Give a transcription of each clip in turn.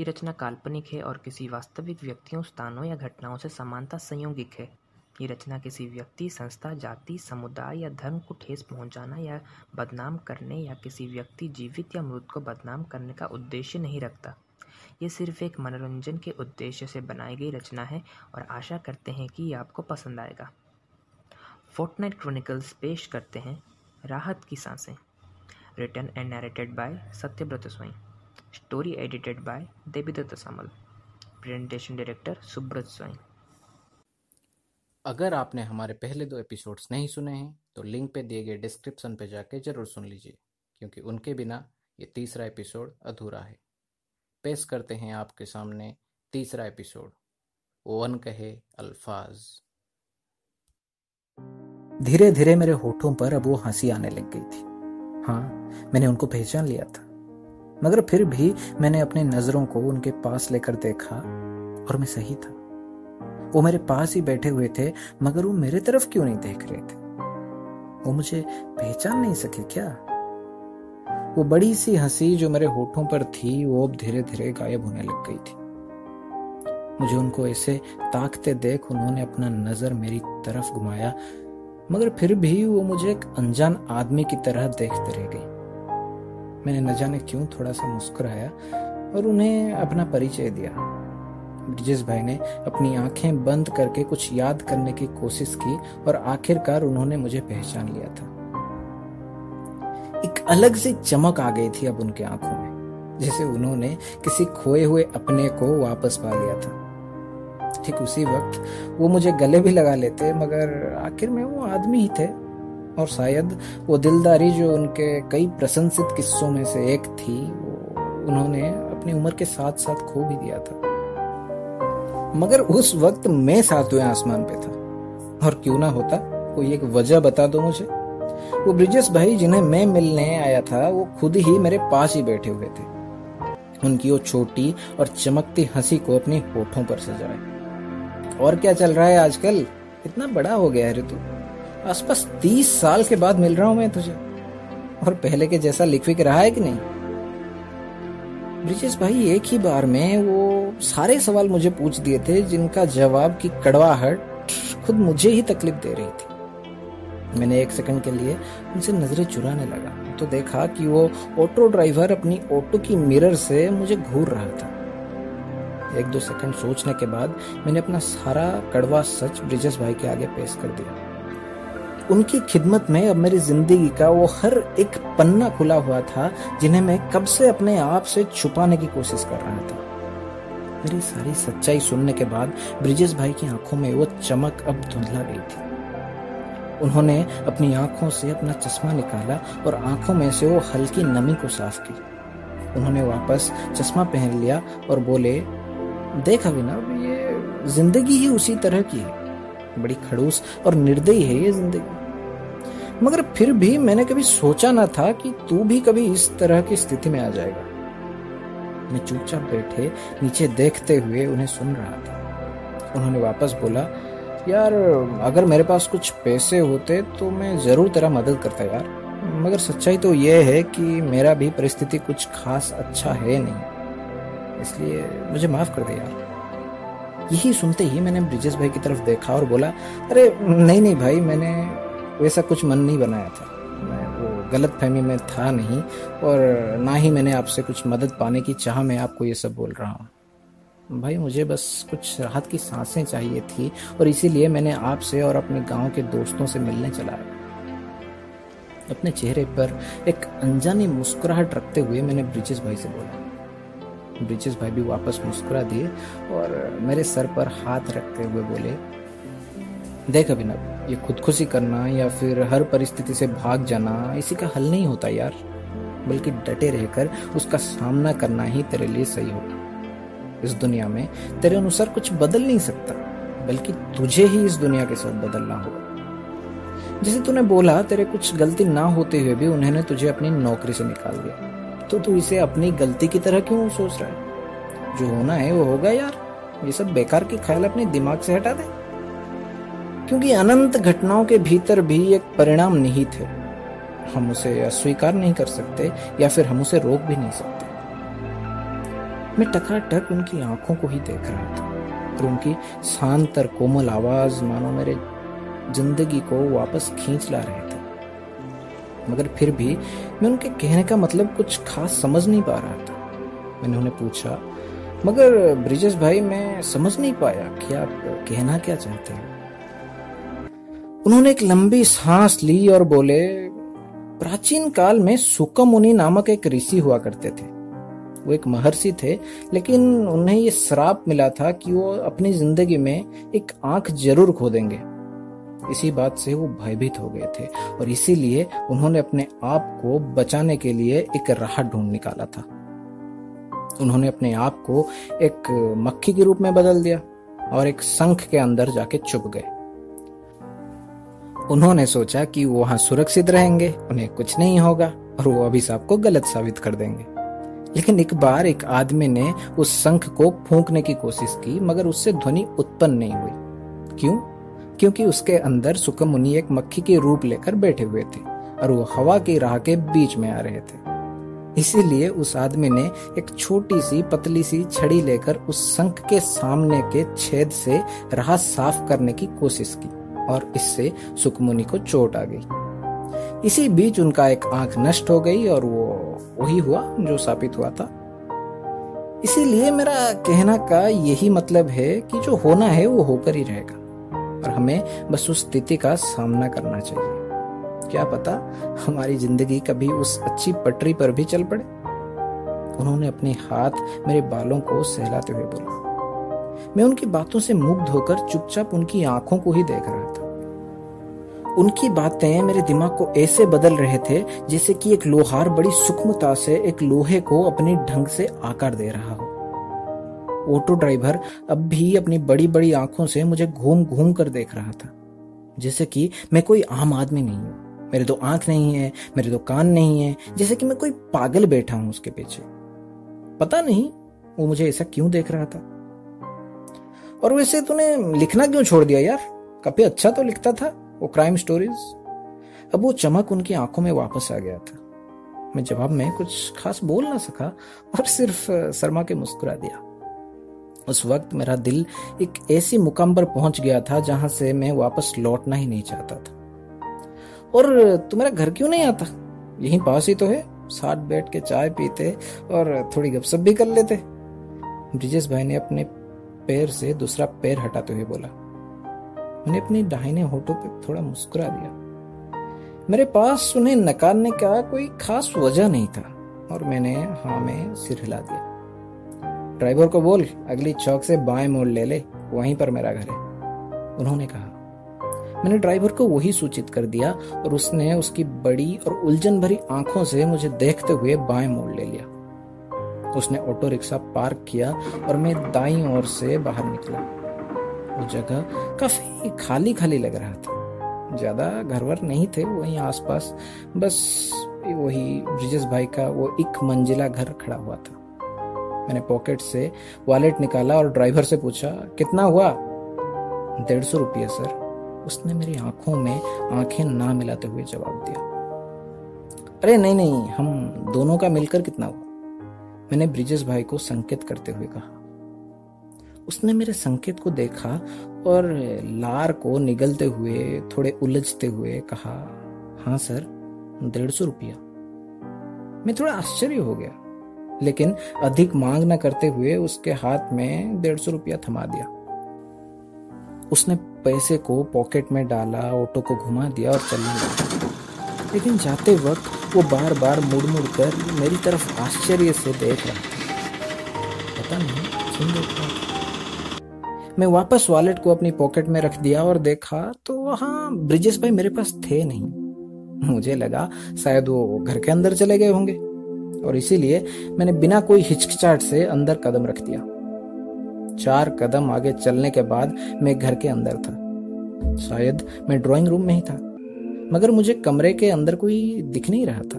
ये रचना काल्पनिक है और किसी वास्तविक व्यक्तियों, स्थानों या घटनाओं से समानता संयोगिक है। ये रचना किसी व्यक्ति, संस्था, जाति, समुदाय या धर्म को ठेस पहुंचाना या बदनाम करने या किसी व्यक्ति जीवित या मृत को बदनाम करने का उद्देश्य नहीं रखता। ये सिर्फ़ एक मनोरंजन के उद्देश्य से बनाई गई रचना है और आशा करते हैं कि ये आपको पसंद आएगा। फोर्टनाइट क्रॉनिकल्स पेश करते हैं, राहत की साँसें। Return and narrated by Satyavrat Swayam story edited by Devidatta Samal presentation director Subrat Swayam अगर आपने हमारे पहले दो एपिसोड्स नहीं सुने हैं तो लिंक पे दिए गए डिस्क्रिप्शन पे जाके ज़रूर सुन लीजिए, क्योंकि उनके बिना ये तीसरा एपिसोड अधूरा है। पेश करते हैं आपके सामने तीसरा एपिसोड ओवन कहे अल्फाज। धीरे धीरे मेरे होठों पर अब वो हँसी आने लग गई थी। हाँ मैंने उनको पहचान लिया था। मगर फिर भी मैंने अपनी नज़रों को उनके पास लेकर देखा और मैं सही था। वो मेरे पास ही बैठे हुए थे, मगर वो मेरे तरफ़ क्यों नहीं देख रहे थे? वो मुझे पहचान नहीं सके क्या? वो बड़ी सी हँसी जो मेरे होठों पर थी, वो अब धीरे धीरे गायब होने लग गई थी। मुझे उनको ऐसे ताकते देख उन्होंने अपना नज़र मेरी तरफ़ घुमाया, मगर फिर भी वो मुझे एक अनजान आदमी की तरह देखते रह गई। मैंने न जाने क्यों थोड़ा सा मुस्कुराया और उन्हें अपना परिचय दिया। ब्रिजेश भाई ने अपनी आँखें बंद करके कुछ याद करने की कोशिश की और आखिरकार उन्होंने मुझे पहचान लिया था। एक अलग सी चमक आ गई थी अब उनके आँखों में, जैसे उन्होंने किसी खोए हुए अपने को वापस पा लिया था। ठीक उसी वक्त वो मुझे गले भी लगा लेते, मगर आखिर में वो आदमी ही थे। और शायद वो दिलदारी जो उनके कई प्रशंसित किस्सों में से एक थी, वो उन्होंने अपनी उम्र के साथ साथ खो भी दिया था। मगर उस वक्त मैं सातवें आसमान पे था। और क्यों ना होता? कोई एक वजह बता दो मुझे। वो ब्रिजेश भाई जिन्हें मैं मिलने आया था, वो खुद ही मेरे पास ही बैठे हुए थे। उनकी वो छोटी और चमकती हँसी को अपने होठों पर सजाए। और क्या चल रहा है आजकल? इतना बड़ा हो गया है ऋतु। आसपास तीस साल के बाद मिल रहा हूँ मैं तुझे। और पहले के जैसा लिखविक रहा है कि नहीं? ब्रिजेश भाई, एक ही बार में वो सारे सवाल मुझे पूछ दिए थे, जिनका जवाब की कड़वाहट खुद मुझे ही तकलीफ़ दे रही थी। मैंने एक सेकंड के लिए उनसे नज़रें चुराने लगा। तो देखा कि वो ऑटो ड्राइवर अपनी ऑटो की मिरर से मुझे घूर रहा था। एक दो सेकंड सोचने के बाद मैंने अपना सारा कड़वा सच ब्रिजेश भाई के आगे पेश कर दिया। उनकी खिदमत में अब मेरी ज़िंदगी का वो हर एक पन्ना खुला हुआ था, जिन्हें मैं कब से अपने आप से छुपाने की कोशिश कर रहा था। मेरी सारी सच्चाई सुनने के बाद ब्रिजेश भाई की आँखों में वो चमक अब धुंधला गई थी। उन्होंने अपनी आँखों से अपना चश्मा निकाला और आँखों में से वो हल्की नमी को साफ़ की। उन्होंने वापस चश्मा पहन लिया और बोले, देख अभिनव ये ज़िंदगी ही उसी तरह की है। बड़ी खड़ूस और निर्दयी है ये ज़िंदगी। मगर फिर भी मैंने कभी सोचा ना था कि तू भी कभी इस तरह की स्थिति में आ जाएगा। मैं चुपचाप बैठे नीचे देखते हुए उन्हें सुन रहा था। उन्होंने वापस बोला, यार, अगर मेरे पास कुछ पैसे होते तो मैं ज़रूर तेरा मदद करता यार। मगर सच्चाई तो यह है कि मेरा भी परिस्थिति कुछ खास अच्छा है नहीं। इसलिए मुझे माफ़ कर दे यार। यही सुनते ही मैंने ब्रिजेश भाई की तरफ़ देखा और बोला, अरे, नहीं नहीं भाई, मैंने वैसा कुछ मन नहीं बनाया था। मैं वो गलत फहमी में था नहीं और ना ही मैंने आपसे कुछ मदद पाने की चाह में आपको ये सब बोल रहा हूँ। भाई, मुझे बस कुछ राहत की साँसें चाहिए थी और इसीलिए मैंने आपसे और अपने गाँव के दोस्तों से मिलने चला अपने चेहरे पर एक अनजानी मुस्कुराहट रखते हुए मैंने ब्रिजेश भाई से बोला ब्रिजेश भाई भी वापस मुस्कुरा दिए और मेरे सर पर हाथ रखते हुए बोले, देख अभिनव, ये खुदकुशी करना या फिर हर परिस्थिति से भाग जाना, इसी का हल नहीं होता यार। बल्कि डटे रहकर उसका सामना करना ही तेरे लिए सही होगा। इस दुनिया में तेरे अनुसार कुछ बदल नहीं सकता, बल्कि तुझे ही इस दुनिया के साथ बदलना होगा। जैसे तूने बोला, तेरे कुछ गलती ना होते हुए भी उन्होंने तुझे अपनी नौकरी से निकाल दिया। तो तू इसे अपनी गलती की तरह क्यों सोच रहा है? जो होना है वो होगा यार। ये सब बेकार के ख्याल अपने दिमाग से हटा दे। क्योंकि अनंत घटनाओं के भीतर भी एक परिणाम निहित है। हम उसे अस्वीकार नहीं कर सकते, या फिर हम उसे रोक भी नहीं सकते। मैं टकाटक उनकी आँखों को ही देख रहा था। और उनकी शांत और कोमल आवाज़ मानो मेरे ज़िंदगी को वापस खींच ला रहे थे। मगर फिर भी मैं उनके कहने का मतलब कुछ खास समझ नहीं पा रहा था। मैंने उन्हें पूछा, मगर ब्रिजेश भाई, मैं समझ नहीं पाया कि आप कहना क्या चाहते हैं? उन्होंने एक लंबी सांस ली और बोले, प्राचीन काल में सुकम मुनि नामक एक ऋषि हुआ करते थे। वो एक महर्षि थे, लेकिन उन्हें ये श्राप मिला था कि वो अपनी ज़िंदगी में एक आँख ज़रूर खो देंगे इसी बात से वो भयभीत हो गए थे और इसीलिए उन्होंने अपने आप को बचाने के लिए एक राह ढूंढ निकाला था। उन्होंने अपने आप को एक मक्खी के रूप में बदल दिया और एक संख के अंदर जाके चुप गए। उन्होंने सोचा कि वो वहाँ सुरक्षित रहेंगे, उन्हें कुछ नहीं होगा और वो अभिशाप को गलत साबित कर देंगे। लेकिन एक बार एक आदमी ने उस शंख को फूंकने की कोशिश की, मगर उससे ध्वनि उत्पन्न नहीं हुई। क्यों? क्योंकि उसके अंदर सुकम मुनि एक मक्खी के रूप लेकर बैठे हुए थे और वो हवा की राह के बीच में आ रहे थे। इसीलिए उस आदमी ने एक छोटी सी, पतली सी छड़ी लेकर उस शंख के सामने के छेद से राह साफ़ करने की कोशिश की और इससे सुकमुनि को चोट आ गई। इसी बीच उनका एक आँख नष्ट हो गई और वो वही हुआ जो साबित हुआ था। इसीलिए मेरा कहना का यही मतलब है कि जो होना है वो होकर ही रहेगा। और हमें बस उस स्थिति का सामना करना चाहिए। क्या पता हमारी ज़िंदगी कभी उस अच्छी पटरी पर भी चल पड़े। उन्होंने अपने हाथ मेरे बालों को सहलाते हुए बोला। मैं उनकी बातों से मुग्ध होकर चुपचाप उनकी आँखों को ही देख रहा था। उनकी बातें मेरे दिमाग को ऐसे बदल रहे थे जैसे कि एक लोहार बड़ी सूक्ष्मता से एक लोहे को अपने ढंग से आकार दे रहा हो। ऑटो ड्राइवर अब भी अपनी बड़ी बड़ी आँखों से मुझे घूम घूम कर देख रहा था जैसे कि मैं कोई आम आदमी नहीं हूँ। मेरे दो आँख नहीं है, मेरे दो कान नहीं है, जैसे कि मैं कोई पागल बैठा हूँ उसके पीछे। पता नहीं वो मुझे ऐसा क्यों देख रहा था? और वैसे तूने लिखना क्यों छोड़ दिया यार? कभी अच्छा तो लिखता था वो क्राइम स्टोरीज अब वो चमक उनकी आँखों में वापस आ गया था। मैं जवाब में कुछ खास बोल ना सका, और सिर्फ़ शर्मा के मुस्कुरा दिया। उस वक्त मेरा दिल एक ऐसी मुकाम पर पहुँच गया था जहाँ से मैं वापस लौटना ही नहीं चाहता था। और तू मेरा घर क्यों नहीं आता? यहीं पास ही तो है। साथ बैठ के चाय पीते और थोड़ी गपशप भी कर लेते। ब्रिजेश भाई ने अपने पैर से दूसरा पैर हटाते हुए बोला, मैंने अपनी दाहिने होठों पे थोड़ा मुस्कुरा दिया। मेरे पास उन्हें नकारने का कोई खास वजह नहीं था और मैंने हाँ में सिर हिला दिया। ड्राइवर को बोल, अगली चौक से बाएँ मोड़ ले ले, वहीं पर मेरा घर है। उन्होंने कहा, मैंने ड्राइवर को वही सूचित कर दिया और उसने उसकी बड़ी और उलझन भरी आँखों से मुझे देखते हुए बाएँ मोड़ ले लिया। उसने ऑटो रिक्शा पार्क किया और मैं दाई ओर से बाहर निकला। वो जगह काफ़ी खाली खाली लग रहा था। ज़्यादा घर घरवर नहीं थे वहीं आसपास, बस वही ब्रिजेश भाई का वो एक मंजिला घर खड़ा हुआ था। मैंने पॉकेट से वॉलेट निकाला और ड्राइवर से पूछा, कितना हुआ? डेढ़ सौ रुपये, सर. उसने मेरी आँखों में आँखें ना मिलाते हुए जवाब दिया। अरे नहीं नहीं, हम दोनों का मिलकर कितना हुआ? मैंने ब्रिजेश भाई को संकेत करते हुए कहा। उसने मेरे संकेत को देखा और लार को निगलते हुए, थोड़े उलझते हुए कहा हाँ सर, डेढ़ सौ रुपया। मैं थोड़ा आश्चर्य हो गया। लेकिन अधिक मांग न करते हुए उसके हाथ में डेढ़ सौ रुपया थमा दिया। उसने पैसे को पॉकेट में डाला, ऑटो को घुमा दिया और चलने लगा। लेकिन जाते वक्त वो बार बार मुड़ मुड़ कर मेरी तरफ़ आश्चर्य से देख रहा पता नहीं क्यों देख मैं वापस वॉलेट को अपनी पॉकेट में रख दिया और देखा तो वहाँ ब्रिजेश भाई मेरे पास थे नहीं। मुझे लगा शायद वो घर के अंदर चले गए होंगे। और इसीलिए मैंने बिना कोई हिचकिचाहट से अंदर कदम रख दिया। चार कदम आगे चलने के बाद मैं घर के अंदर था। शायद मैं ड्राइंग रूम में ही था, मगर मुझे कमरे के अंदर कोई दिख नहीं रहा था।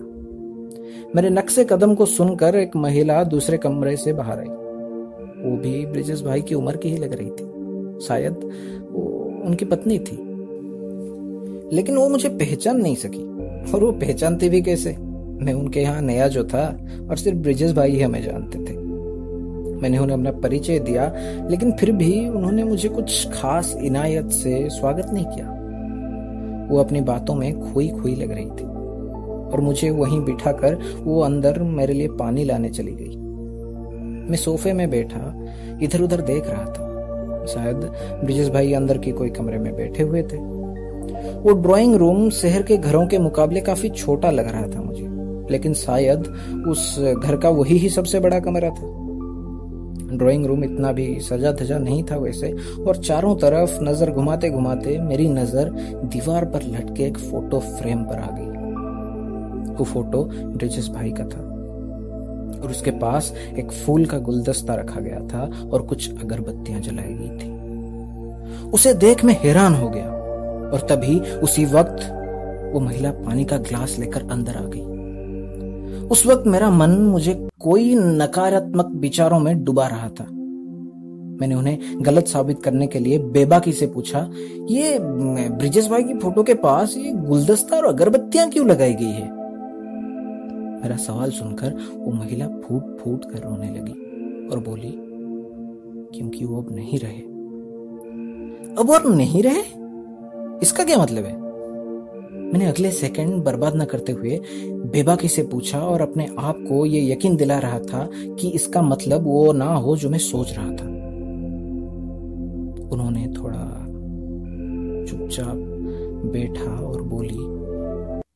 मेरे नक्शे कदम को सुनकर एक महिला दूसरे कमरे से बाहर आई। वो भी ब्रिजेश भाई की उम्र की ही लग रही थी। शायद वो उनकी पत्नी थी। लेकिन वो मुझे पहचान नहीं सकी। और वो पहचानती भी कैसे? मैं उनके यहाँ नया जो था और सिर्फ़ ब्रिजेश भाई ही हमें जानते थे। मैंने उन्हें अपना परिचय दिया, लेकिन फिर भी उन्होंने मुझे कुछ खास इनायत से स्वागत नहीं किया। वो अपनी बातों में खोई खोई लग रही थी और मुझे वहीं बिठाकर वो अंदर मेरे लिए पानी लाने चली गई। मैं सोफे में बैठा इधर उधर देख रहा था। शायद ब्रिजेश भाई अंदर के कोई कमरे में बैठे हुए थे। वो ड्राइंग रूम शहर के घरों के मुकाबले काफ़ी छोटा लग रहा था मुझे। लेकिन शायद उस घर का वही ही सबसे बड़ा कमरा था। ड्राइंग रूम इतना भी सजा धजा नहीं था वैसे, और चारों तरफ़ नज़र घुमाते घुमाते मेरी नज़र दीवार पर लटके एक फ़ोटो फ्रेम पर आ गई। वो फ़ोटो ब्रिजेश भाई का था, और उसके पास एक फूल का गुलदस्ता रखा गया था, और कुछ अगरबत्तियाँ जलाई गई थी। उसे देख मैं हैरान हो गया, और तभी उसी वक्त वो महिला पानी का ग्लास लेकर अंदर आ गई। उस वक्त मेरा मन मुझे कोई नकारात्मक विचारों में डुबा रहा था। मैंने उन्हें गलत साबित करने के लिए बेबाकी से पूछा, ये ब्रिजेश भाई की फ़ोटो के पास ये गुलदस्ता और अगरबत्तियाँ क्यों लगाई गई है? मेरा सवाल सुनकर वो महिला फूट फूट कर रोने लगी और बोली, क्योंकि वो अब नहीं रहे। अब वो नहीं रहे? इसका क्या मतलब है? मैंने अगले सेकंड बर्बाद न करते हुए बेबाकी से पूछा और अपने आप को ये यकीन दिला रहा था कि इसका मतलब वो ना हो जो मैं सोच रहा था। उन्होंने थोड़ा चुपचाप बैठा और बोली,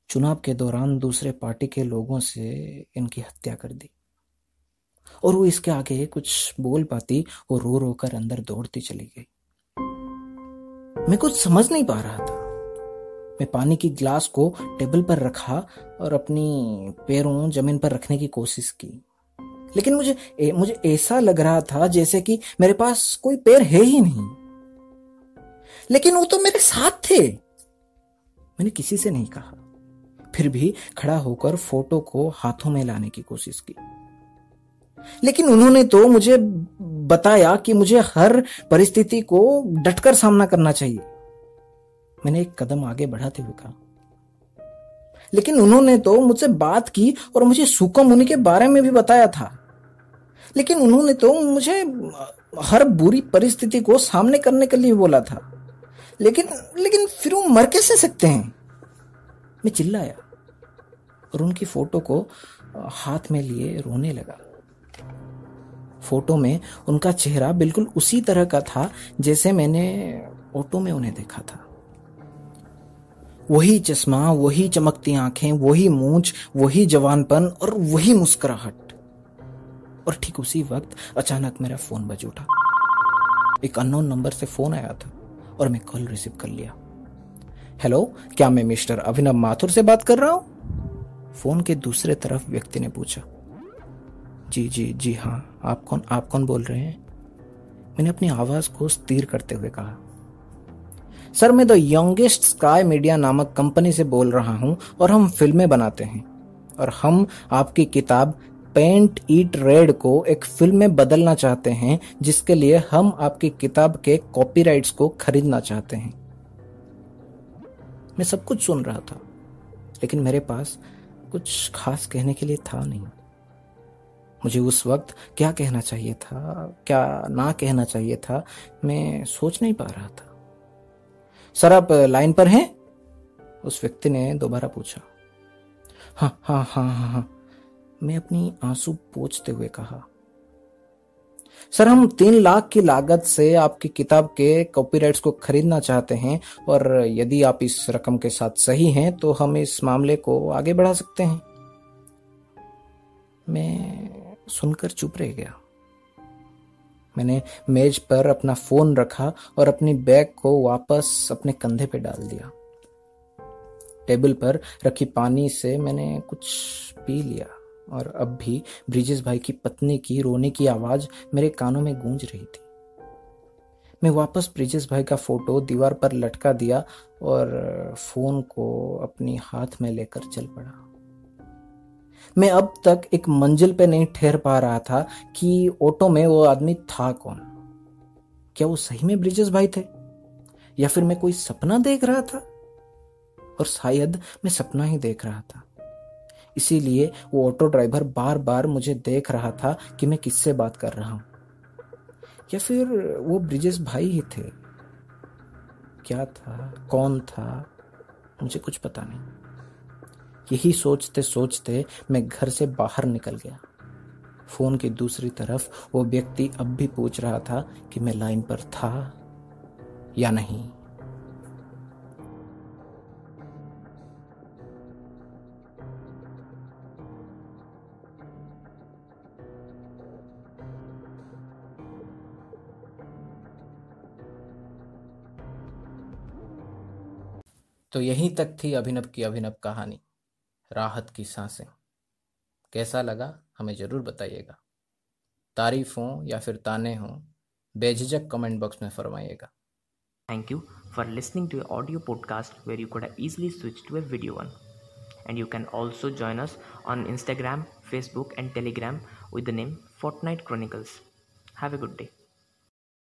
चुनाव के दौरान दूसरे पार्टी के लोगों से इनकी हत्या कर दी। और वो इसके आगे कुछ बोल पाती और रो रो कर अंदर दौड़ती चली गई। मैं कुछ समझ नहीं पा रहा था। मैं पानी की ग्लास को टेबल पर रखा और अपनी पैरों ज़मीन पर रखने की कोशिश की। लेकिन मुझे ए, मुझे ऐसा लग रहा था जैसे कि मेरे पास कोई पैर है ही नहीं। लेकिन वो तो मेरे साथ थे। मैंने किसी से नहीं कहा। फिर भी खड़ा होकर फ़ोटो को हाथों में लाने की कोशिश की। लेकिन उन्होंने तो मुझे बताया कि मुझे हर परिस्थिति को डटकर सामना करना चाहिए। मैंने एक कदम आगे बढ़ाते हुए कहा। लेकिन उन्होंने तो मुझसे बात की और मुझे सुकम होने के बारे में भी बताया था। लेकिन उन्होंने तो मुझे हर बुरी परिस्थिति को सामने करने के लिए बोला था। लेकिन लेकिन फिर वो मर कैसे सकते हैं? मैं चिल्लाया और उनकी फ़ोटो को हाथ में लिए रोने लगा। फ़ोटो में उनका चेहरा बिल्कुल उसी तरह का था जैसे मैंने ऑटो में उन्हें देखा था। वही चश्मा, वही चमकती आँखें, वही मूंछ, वही जवानपन और वही मुस्कुराहट। और ठीक उसी वक्त अचानक मेरा फ़ोन बज उठा। एक अननोन नंबर से फ़ोन आया था और मैं कॉल रिसीव कर लिया। हेलो, क्या मैं मिस्टर अभिनव माथुर से बात कर रहा हूँ? फ़ोन के दूसरे तरफ़ व्यक्ति ने पूछा। जी जी जी हाँ आप कौन आप कौन बोल रहे हैं? मैंने अपनी आवाज़ को स्थिर करते हुए कहा। सर, मैं द यंगेस्ट स्काई मीडिया नामक कंपनी से बोल रहा हूँ और हम फ़िल्में बनाते हैं। और हम आपकी किताब पेंट ईट रेड को एक फ़िल्म में बदलना चाहते हैं, जिसके लिए हम आपकी किताब के कॉपीराइट्स को खरीदना चाहते हैं। मैं सब कुछ सुन रहा था, लेकिन मेरे पास कुछ खास कहने के लिए था नहीं। मुझे उस वक्त क्या कहना चाहिए था, क्या ना कहना चाहिए था, मैं सोच नहीं पा रहा था। सर, आप लाइन पर हैं? उस व्यक्ति ने दोबारा पूछा। हाँ हाँ हाँ हाँ हाँ। मैं अपनी आँसू पोछते हुए कहा। सर, हम तीन लाख की लागत से आपकी किताब के कॉपीराइट्स को खरीदना चाहते हैं और यदि आप इस रकम के साथ सही हैं तो हम इस मामले को आगे बढ़ा सकते हैं। मैं सुनकर चुप रह गया। मैंने मेज पर अपना फ़ोन रखा और अपनी बैग को वापस अपने कंधे पे डाल दिया। टेबल पर रखी पानी से मैंने कुछ पी लिया और अब भी ब्रिजेश भाई की पत्नी की रोने की आवाज़ मेरे कानों में गूंज रही थी। मैं वापस ब्रिजेश भाई का फ़ोटो दीवार पर लटका दिया और फ़ोन को अपनी हाथ में लेकर चल पड़ा। मैं अब तक एक मंजिल पे नहीं ठहर पा रहा था कि ऑटो में वो आदमी था कौन। क्या वो सही में ब्रिजेश भाई थे? या फिर मैं कोई सपना देख रहा था? और शायद मैं सपना ही देख रहा था। इसीलिए वो ऑटो ड्राइवर बार बार मुझे देख रहा था कि मैं किससे बात कर रहा हूँ। या फिर वो ब्रिजेश भाई ही थे? क्या था? कौन था? मुझे कुछ पता नहीं। यही सोचते सोचते मैं घर से बाहर निकल गया। फ़ोन की दूसरी तरफ़ वो व्यक्ति अब भी पूछ रहा था कि मैं लाइन पर था या नहीं। तो यहीं तक थी अभिनव की अभिनव कहानी। राहत की साँसें। कैसा लगा, हमें ज़रूर बताइएगा। तारीफ़ तारीफ़ों या फिर ताने हों, बेझिझक कमेंट बॉक्स में फरमाइएगा। Thank you for listening to audio podcast where you could easily switch to a video one and you can also join us on Instagram Facebook and Telegram with the name Fortnight Chronicles have a good day